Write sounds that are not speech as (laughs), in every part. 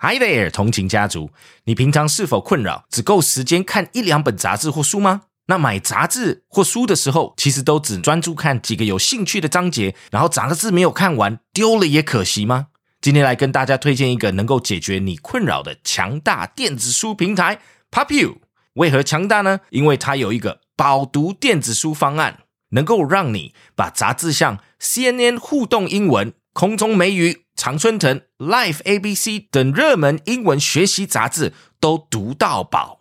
Hi there，同情家族，你平常是否困扰只够时间看一两本杂志或书吗？那买杂志或书的时候，其实都只专注看几个有兴趣的章节，然后杂志没有看完，丢了也可惜吗？今天来跟大家推荐一个能够解决你困扰的强大电子书平台 Pubu。为何强大呢？因为它有一个饱读电子书方案，能够让你把杂志像 CNN 互动英文、空中美语、常春藤、Life ABC 等热门英文学习杂志都读到饱。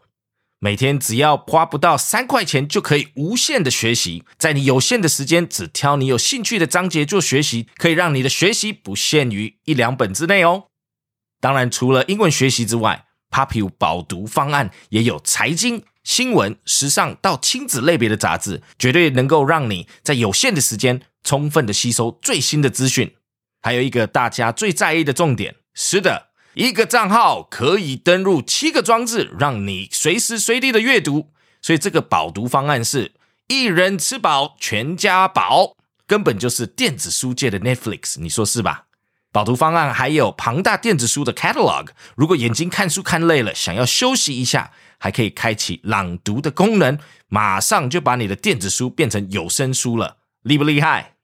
每天只要花不到三块钱，就可以无限的学习。在你有限的时间，只挑你有兴趣的章节做学习，可以让你的学习不限于一两本之内哦。当然，除了英文学习之外，Pubu 保读方案也有财经、新闻、时尚到亲子类别的杂志，绝对能够让你在有限的时间充分的吸收最新的资讯。还有一个大家最在意的重点，是的。一个账号可以登录七个装置，让你随时随地的阅读。所以这个饱读方案是一人吃饱全家饱，根本就是电子书界的 Netflix，你说是吧？饱读方案还有庞大电子书的 catalog，如果眼睛看书看累了，想要休息一下，还可以开启朗读的功能，马上就把你的电子书变成有声书了，厉不厉害？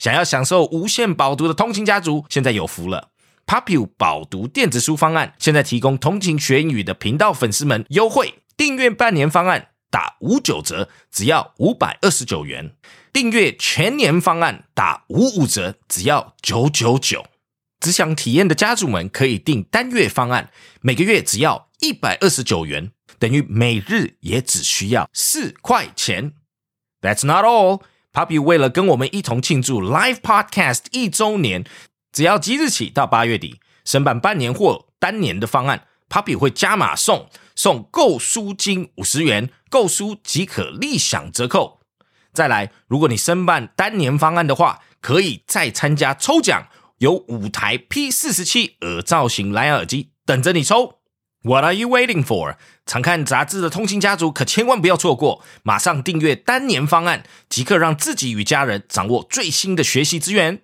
想要享受无限饱读的通勤家族，现在有福了。Pubu 饱读电子书方案现在提供通勤学英语的频道粉丝们优惠，订阅半年方案打五九折，只要五百二十九元；订阅全年方案打五五折，只要九九九。只想体验的家族们可以订单月方案，每个月只要一百二十九元，等于每日也只需要四块钱。That's not all. Pubu 为了跟我们一同庆祝 Live Podcast 一周年。只要即日起到八月底申办半年或单年的方案，Puppy 会加码送送购书金五十元，购书即可立享折扣。再来，如果你申办单年方案的话，可以再参加抽奖，有五台 P 四十七耳造型蓝牙耳机等着你抽。What are you waiting for？常看杂志的通勤家族可千万不要错过，马上订阅单年方案，即刻让自己与家人掌握最新的学习资源。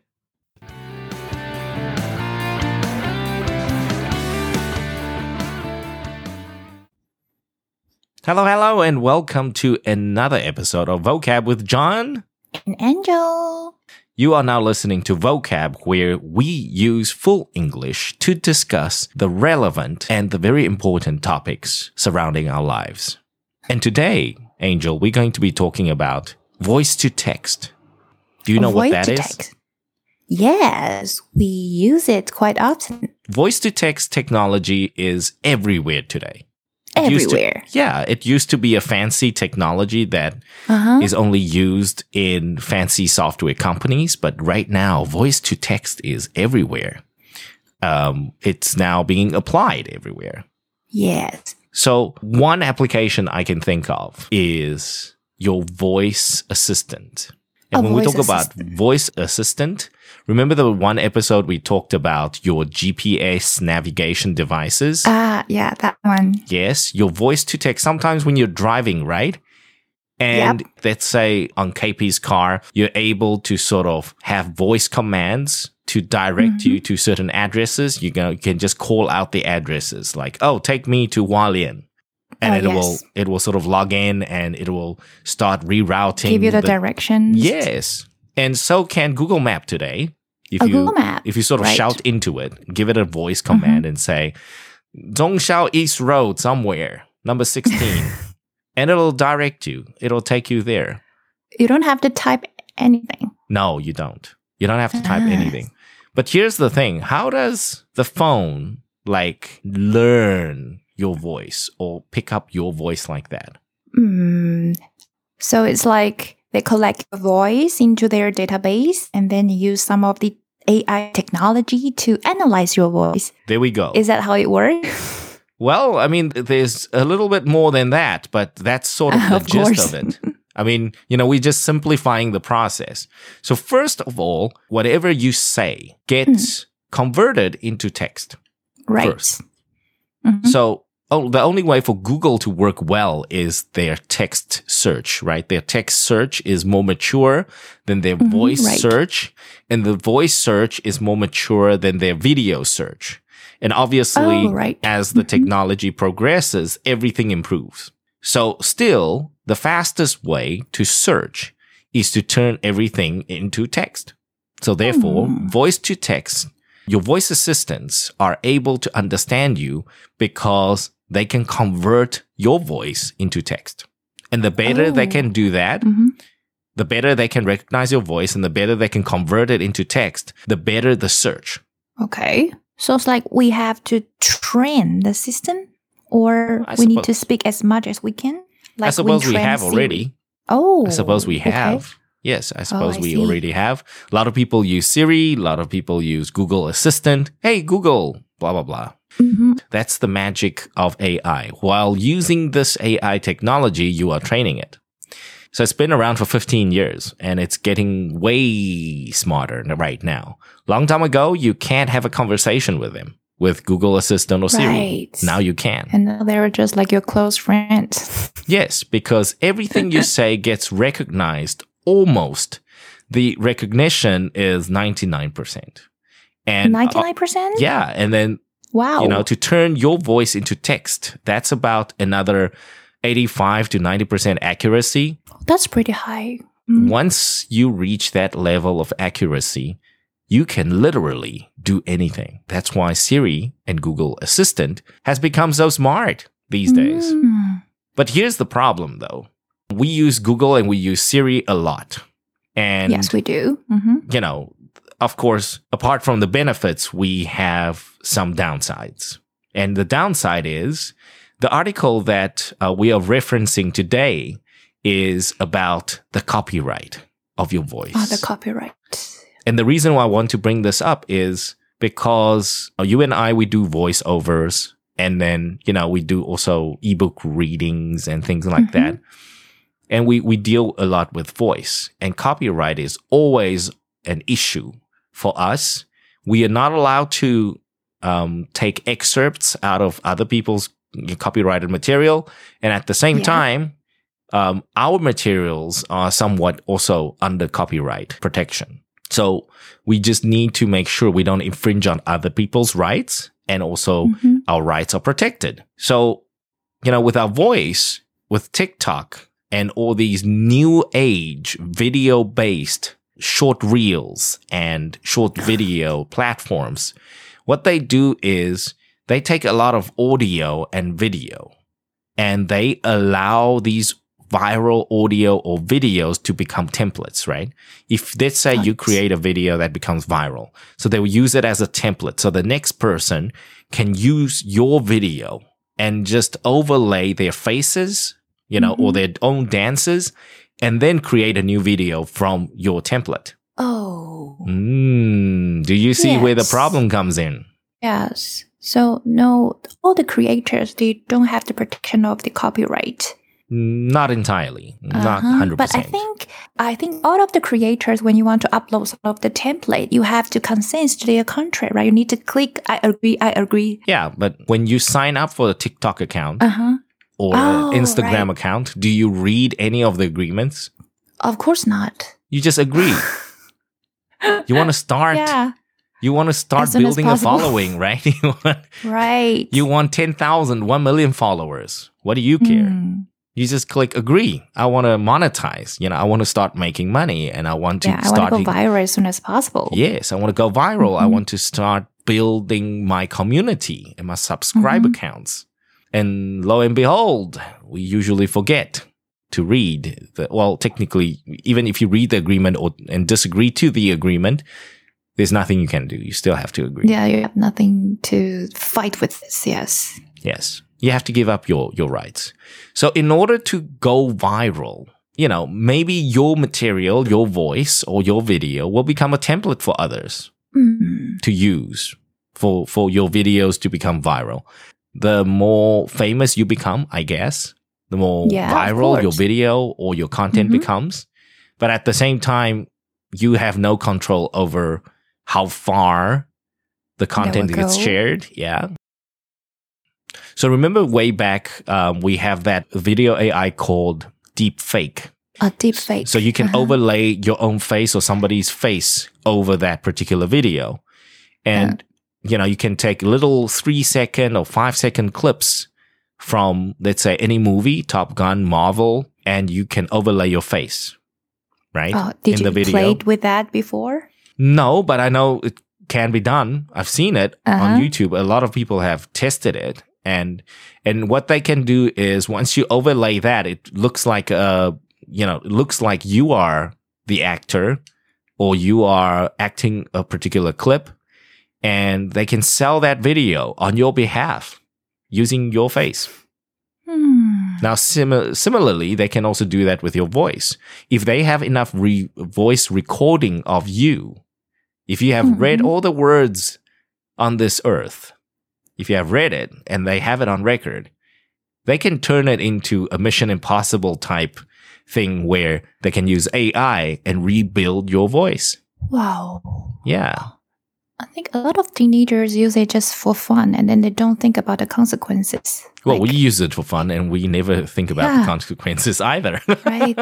Hello, hello, and welcome to another episode of Vocab with John and Angel. You are now listening to Vocab, where we use full English to discuss the relevant and the very important topics surrounding our lives. And today, Angel, we're going to be talking about voice to text. Do you know voice what that is? Text. Yes, we use it quite often. Voice to text technology is everywhere today everywhere. To, yeah, it used to be a fancy technology that uh-huh. is only used in fancy software companies, but right now, voice to text is everywhere. Um, it's now being applied everywhere. Yes. So one application I can think of is your voice assistant. And when we talk assistant. about voice assistant, remember the one episode we talked about your GPS navigation devices? Ah, uh, yeah, that one. Yes, your voice to text. Sometimes when you're driving, right? And yep. let's say on KP's car, you're able to sort of have voice commands to direct mm-hmm. you to certain addresses. You can, you can just call out the addresses like, oh, take me to Hualien and oh, it yes. will it will sort of log in and it will start rerouting. Give you the, the directions. Yes, and so can Google Map today. If you Google Map, if you sort of right. shout into it, give it a voice command mm-hmm. and say Zhongxiao East Road somewhere, number sixteen, (laughs) and it'll direct you. It'll take you there. You don't have to type anything. No, you don't. You don't have to type ah. anything. But here's the thing: How does the phone like learn your voice or pick up your voice like that? Mm, so it's like they collect voice into their database and then use some of the AI technology to analyze your voice. There we go. Is that how it works? (laughs) well, I mean, there's a little bit more than that, but that's sort of (laughs) the of gist course. of it. I mean, you know, we're just simplifying the process. So, first of all, whatever you say gets mm. converted into text. Right. First. Mm-hmm. So, Oh, the only way for Google to work well is their text search, right? Their text search is more mature than their mm-hmm, voice right. search, and the voice search is more mature than their video search. And obviously, Oh, right. as the Mhm. technology progresses, everything improves. So, still, the fastest way to search is to turn everything into text. So, therefore, Hmm. voice to text, your voice assistants are able to understand you because they can convert your voice into text. And the better they Oh. can do that, Mhm. the better they can recognize your voice and the better they can convert it into text, the better the search. Okay. So it's like we have to train the system or I we need to speak as much as we can? Like I suppose we train have Siri. already. Oh. I suppose we okay. have. Yes, I suppose I we see. already have. A lot of people use Siri, a lot of people use Google Assistant. Hey, Google, blah, blah, blah. Mhm. That's the magic of AI. While using this AI technology, you are training it. So it's been around for 15 years and it's getting way smarter right now. Long time ago, you can't have a conversation with them with Google Assistant or Siri. Right. Now you can. And now they're just like your close friends. (laughs) Yes, because everything you say gets recognized almost. The recognition is 99%. And uh, 99%? yeah, and then Wow. you know to turn your voice into text, that's about another 85 to 90% accuracy. That's pretty high. Mm. Once you reach that level of accuracy, you can literally do anything. That's why Siri and Google Assistant has become so smart these days. Mm. But here's the problem though. We use Google and we use Siri a lot. And, yes, we do. hmm you know, of course, apart from the benefits, we have some downsides. And the downside is the article that uh, we are referencing today is about the copyright of your voice. Oh, the copyright. And the reason why I want to bring this up is because uh, you and I, we do voiceovers and then, you know, we do also ebook readings and things like Mhm. that. And we, we deal a lot with voice and copyright is always an issue for us. We are not allowed to um, take excerpts out of other people's copyrighted material. And at the same Yeah. time, um, our materials are somewhat also under copyright protection. So we just need to make sure we don't infringe on other people's rights and also Mhm. our rights are protected. So, you know, with our voice, with TikTok and all these new age video based short reels and short (sighs) video platforms, what they do is they take a lot of audio and video and they allow these viral audio or videos to become templates, right? If let's say you create a video that becomes viral, so they will use it as a template. So the next person can use your video and just overlay their faces, you know, or Mhm. their own dances and then create a new video from your template. Oh. Mm, do you see where the problem comes in? Yes. So no, all the creators they don't have the protection of the copyright. Not entirely, not Uh-huh. hundred But I percent. think I think all of the creators, when you want to upload some of the template, you have to consent to their contract, right? You need to click I agree, I agree. Yeah, but when you sign up for a TikTok account Uh huh. Or Oh, Instagram right. account, do you read any of the agreements? Of course not. You just agree. (laughs) you want to start. Yeah. You want to start As soon as building a following, (laughs) right? you want, Right. you want 10,000, 1 million followers. What do you care? Mm. You just click agree. I want to monetize. You know, I want to start making money and I want to Yeah, I want start. to go viral as soon as possible. Yes, I want to go viral. I Mhm. want to start building my community and my subscriber Mhm. counts. And lo and behold, we usually forget to read the, well, technically, even if you read the agreement or, and disagree to the agreement, there's nothing you can do. You still have to agree. Yeah, you have nothing to fight with this. Yes. Yes. You have to give up your, your rights. So in order to go viral, you know, maybe your material, your voice or your video will become a template for others. Mm. to use for for your videos to become viral. The more famous you become, I guess, the more Yeah, viral your video or your content Mhm. becomes. But at the same time, you have no control over how far the content gets shared. Yeah. So remember way back, um, we have that video AI called Deep Fake. A deep fake. So you can Uh-huh. overlay your own face or somebody's face over that particular video. And, you know, you can take little three second or five second clips from, let's say, any movie, Top Gun, Marvel, and you can overlay your face, right? Oh, did in you the video. played with that before? No, but I know it can be done. I've seen it Uh-huh. on YouTube. A lot of people have tested it, and and what they can do is once you overlay that, it looks like a you know it looks like you are the actor or you are acting a particular clip, and they can sell that video on your behalf using your face. Hmm. Now, sim- similarly, they can also do that with your voice. If they have enough re- voice recording of you, if you have read Mhm. all the words on this earth, if you have read it and they have it on record, they can turn it into a Mission Impossible type thing where they can use AI and rebuild your voice. Wow. Yeah. I think a lot of teenagers use it just for fun and then they don't think about the consequences. Well, Like, we use it for fun and we never think about the consequences either. (laughs) right?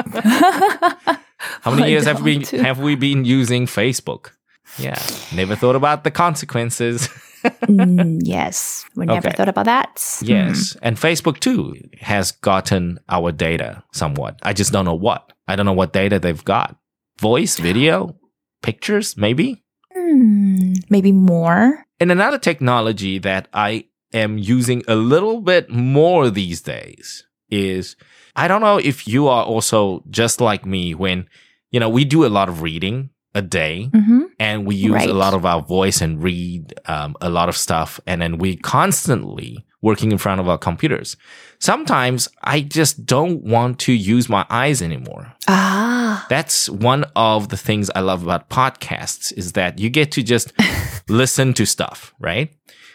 How many (laughs) I years have we too. (laughs) have we been using Facebook? Yeah, never thought about the consequences. Mm, yes, we never Okay. thought about that. yes, and Facebook too has gotten our data somewhat. I just don't know what. I don't know what data they've got. Voice, video, pictures, maybe. Hmm, maybe more. And another technology that I am using a little bit more these days is I don't know if you are also just like me when, you know, we do a lot of reading a day hmm and we use Right. a lot of our voice and read um, a lot of stuff and then we constantly working in front of our computers. Sometimes i just don't want to use my eyes anymore. Ah, that's one of the things i love about podcasts is that you get to just (laughs) listen to stuff right?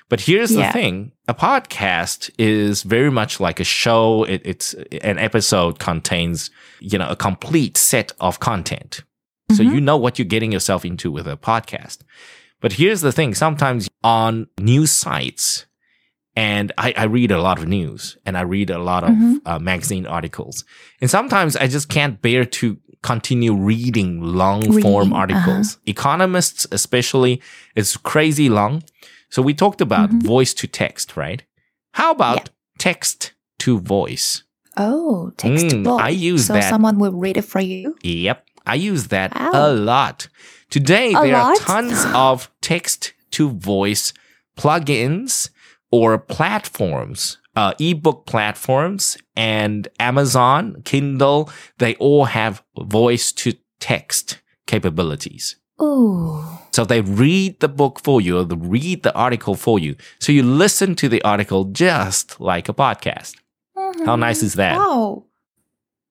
But here's Yeah. the thing. A podcast is very much like a show. It, it's an episode contains you know a complete set of content. So Mhm. you know what you're getting yourself into with a podcast. But here's the thing. Sometimes on news sites, and I, I read a lot of news and I read a lot of Mhm. uh, magazine articles. And sometimes I just can't bear to continue reading long form Reading, uh-huh. articles. Economists, especially, it's crazy long. So we talked about Mhm. voice to text, right? How about Yeah. text to voice? oh, text Mm, book. I use that. so someone will read it for you. Yep. I use that Wow. a lot. Today, A there are tons of text to voice plugins or platforms, uh, ebook platforms, and Amazon, Kindle. They all have voice to text capabilities. Oh, So they read the book for you or they read the article for you. So you listen to the article just like a podcast. How nice is that? Wow.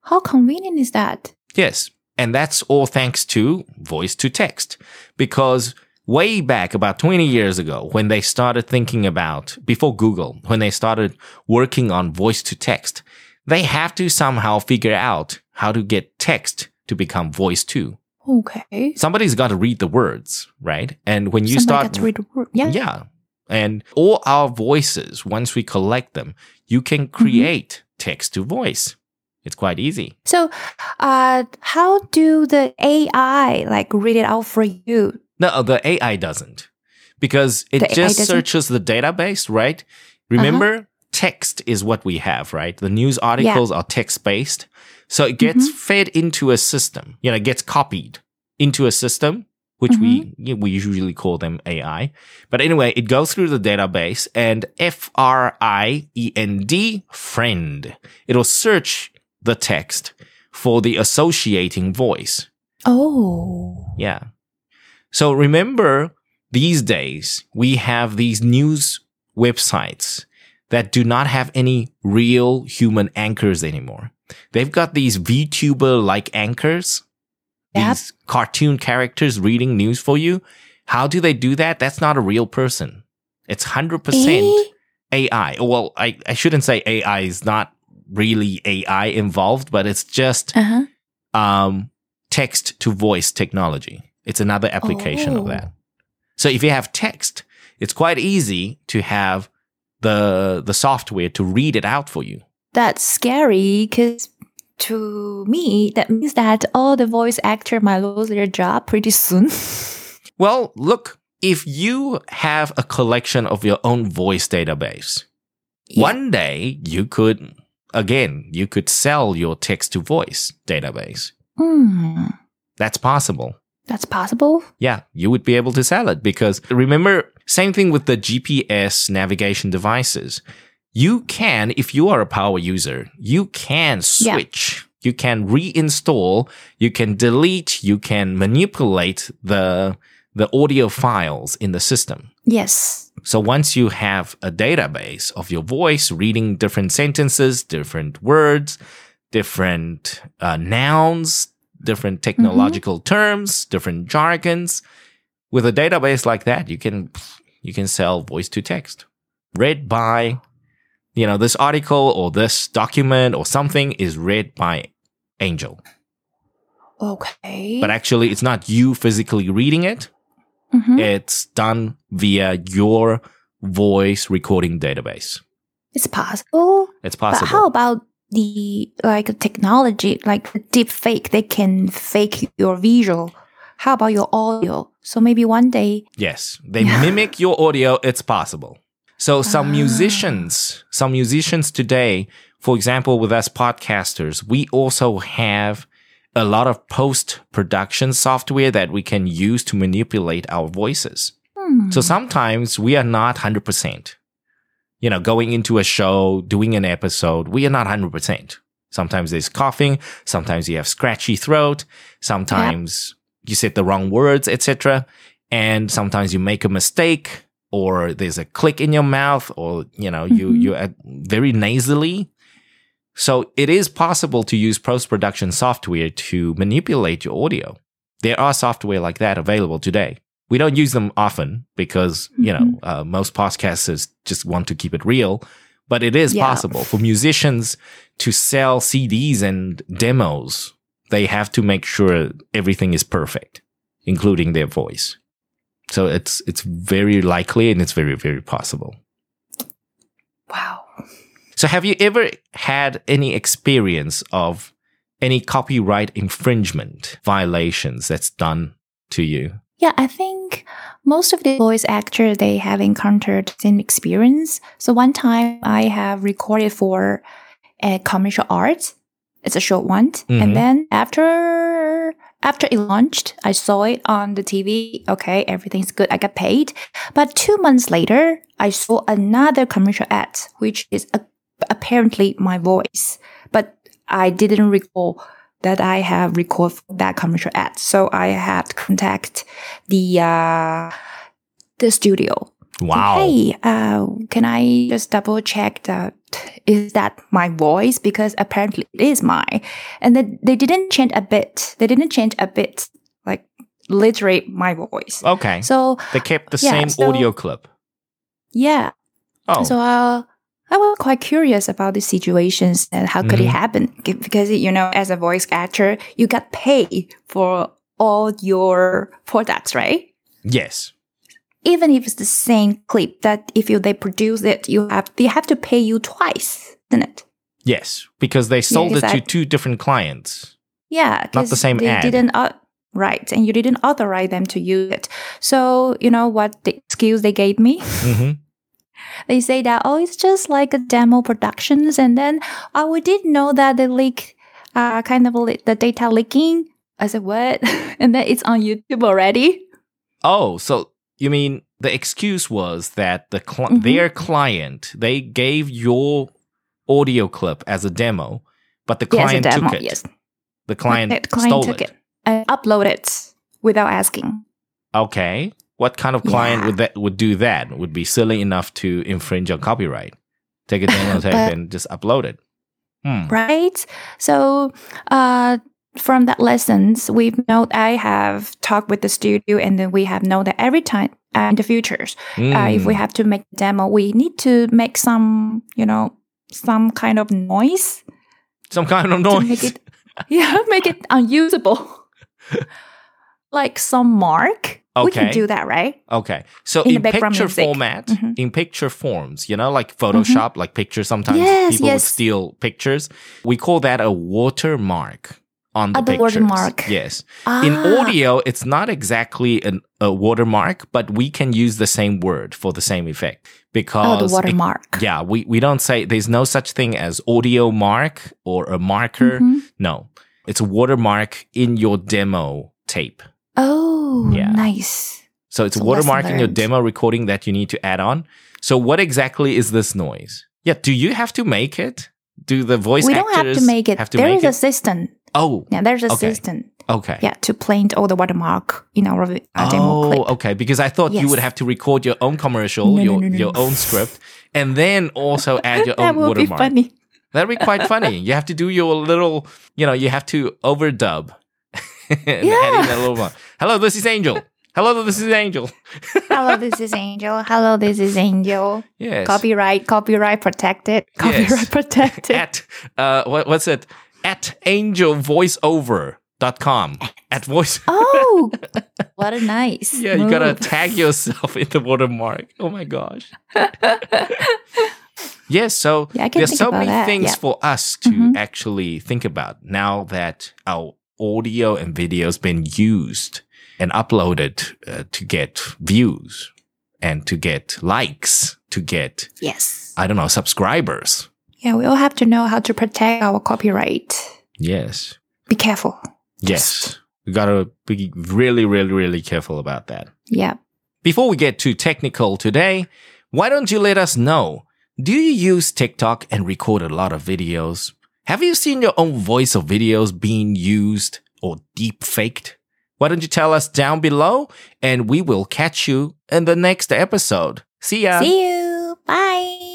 How convenient is that? Yes. And that's all thanks to voice to text. Because way back about 20 years ago, when they started thinking about, before Google, when they started working on voice to text, they have to somehow figure out how to get text to become voice too. Okay. Somebody's got to read the words, right? And when you Somebody start to read the word. Yeah. yeah. And all our voices, once we collect them, you can Mm-hmm. create text to voice. It's quite easy. So, uh, how do the AI like read it out for you? No, the AI doesn't. Because it The just? Uh-huh. searches the database, right? Remember, text is what we have, right? The news articles are text based. So it gets Mm-hmm. fed into a system, you know, it gets copied into a system, which we Mm-hmm. know, we usually call them AI. But anyway, it goes through the database and F R I E N D, friend. It'll search the text for the associating voice. Oh. Yeah. So remember, these days we have these news websites that do not have any real human anchors anymore. They've got these VTuber like anchors, Yep. these cartoon characters reading news for you. How do they do that? That's not a real person. It's 100% Eh? AI. Well, I, I shouldn't say AI is not really AI involved, but it's just Uh-huh. um, text to voice technology. It's another application of Oh. that. So if you have text, it's quite easy to have the the software to read it out for you. That's scary because to me, that means that all the voice actor might lose their job pretty soon. (laughs) Well, look, if you have a collection of your own voice database, Yeah. one day you could, again, you could sell your text to voice database. Hmm. That's possible. That's possible. Yeah, you would be able to sell it because remember, same thing with the GPS navigation devices. You can, if you are a power user, you can Yeah. switch. You can reinstall, you can delete, you can manipulate the, the audio files in the system. Yes. So once you have a database of your voice reading different sentences, different words, different uh, nouns, different technological terms, different jargons, with a database like that, you can you can sell voice to text, read by, you know, this article or this document or something is read by Angel, Okay. but actually it's not you physically reading it. Mhm. It's done via your voice recording database. It's possible. It's possible. But possible. how about the like technology, like the deep fake? They can fake your visual. How about your audio? So maybe one day. yes, they mimic your audio. It's possible. So some Ah. musicians, some musicians today, for example, with us podcasters, we also have a lot of post production software that we can use to manipulate our voices. Hmm. So sometimes we are not 100%. You know, going into a show, doing an episode, we are not 100%. Sometimes there's coughing, sometimes you have scratchy throat, sometimes you said the wrong words, etc. And sometimes you make a mistake or there's a click in your mouth or you know, you Mhm. you act very nasally. So it is possible to use post-production software to manipulate your audio. There are software like that available today. We don't use them often because, you know, uh, most podcasters just want to keep it real. But it is Yeah. possible for musicians to sell CDs and demos. They have to make sure everything is perfect, including their voice. So it's it's very likely and it's very very possible. wow. So have you ever had any experience of any copyright infringement violations that's done to you? Yeah, I think most of the voice actors they have encountered same experience. So one time I have recorded for a commercial art. It's a short one, Mhm. and then after after it launched, I saw it on the TV. Okay, everything's good. I got paid. But two months later, I saw another commercial ad, which is a, apparently my voice, but I didn't recall that I have recorded that commercial ad. So I had to contact the uh, the studio. Wow. Hey, uh, can I just double check that is that my voice? Because apparently it is mine. And then they didn't change a bit. They didn't change a bit, like literally my voice. Okay. So they kept the yeah, same so- audio clip. yeah, Oh. So uh, I was quite curious about the situations and how could it Mhm. happen? Because you know, as a voice actor, you got paid for all your products, right? yes. Even if it's the same clip, that if you they produce it, you have they have to pay you twice, isn't it? Yes. Because they sold it to two different clients. Yeah, Not the same they ad. didn't uh, right, and you didn't authorize them to use it. So you know what the excuse they gave me? hmm they say that oh it's just like a demo productions and then oh we did know that the leak uh kind of le- the data leaking i said what and then it's on youtube already Oh, so you mean the excuse was that the cli- Mhm. their client they gave your audio clip as a demo, but the yes client demo took it. yes The client, the client stole took it. it, and uploaded it without asking Okay. What kind of client Yeah. would that would do that? Would be silly enough to infringe on copyright? Take a demo tape and just upload it. Hmm. right so uh from that lessons we know i have talked with the studio and then we have known that every time uh, in the futures uh, if we Mm. have to make a demo, we need to make some, you know, some kind of noise some kind of noise. make it, (laughs) yeah, make it (laughs) unusable. (laughs) like some mark. We can do that, right? Okay. So In in picture music. format, Mhm. in picture forms, you know, like Photoshop, like pictures, sometimes Yes, people would yes. steal pictures. We call that a watermark on the Ah, the pictures. watermark. Yes. In Ah. audio, it's not exactly an, a watermark, but we can use the same word for the same effect because Oh, the it- watermark. yeah, we, we don't say there's no such thing as audio mark or a marker. Mhm. No, it's a watermark in your demo tape. Oh, Yeah. nice. So it's So watermark lesson in your demo recording that you need to add on. So what exactly is this noise? Yeah, do you have to make it? Do the voice we don't have to make it. Have to There make is a it? system. Oh, Yeah, there's a Okay. system. okay. Yeah, to print all the watermark in our uh, demo Oh, okay. Because I thought you would have to record your own commercial, No, your no, no, your own script, and then also (laughs) add your own watermark. that would be funny. That'd be quite funny. (laughs) You have to do your little, you know, you have to overdub (laughs) and add in a little more. Hello, this is Angel. Hello, this is Angel. (laughs) Hello, this is Angel. Hello, this is Angel. Yes. Copyright, copyright protected. Copyright Yes. (laughs) protected. At uh, what, what's it? At angelvoiceover.com. At voice. (laughs) oh, what a nice. Yeah, you gotta tag yourself in the watermark. Oh my gosh. yes, so Yeah, there's so many that, things yeah. for us to Mhm. actually think about now that our audio and videos been used and uploaded uh, to get views and to get likes, to get, Yes. I don't know, subscribers. Yeah, we all have to know how to protect our copyright. Yes. Be careful. Yes. We gotta be really, really, really careful about that. Yeah. Before we get too technical today, why don't you let us know? Do you use TikTok and record a lot of videos? Have you seen your own voice or videos being used or deep faked? Why don't you tell us down below and we will catch you in the next episode. See ya. See you. Bye.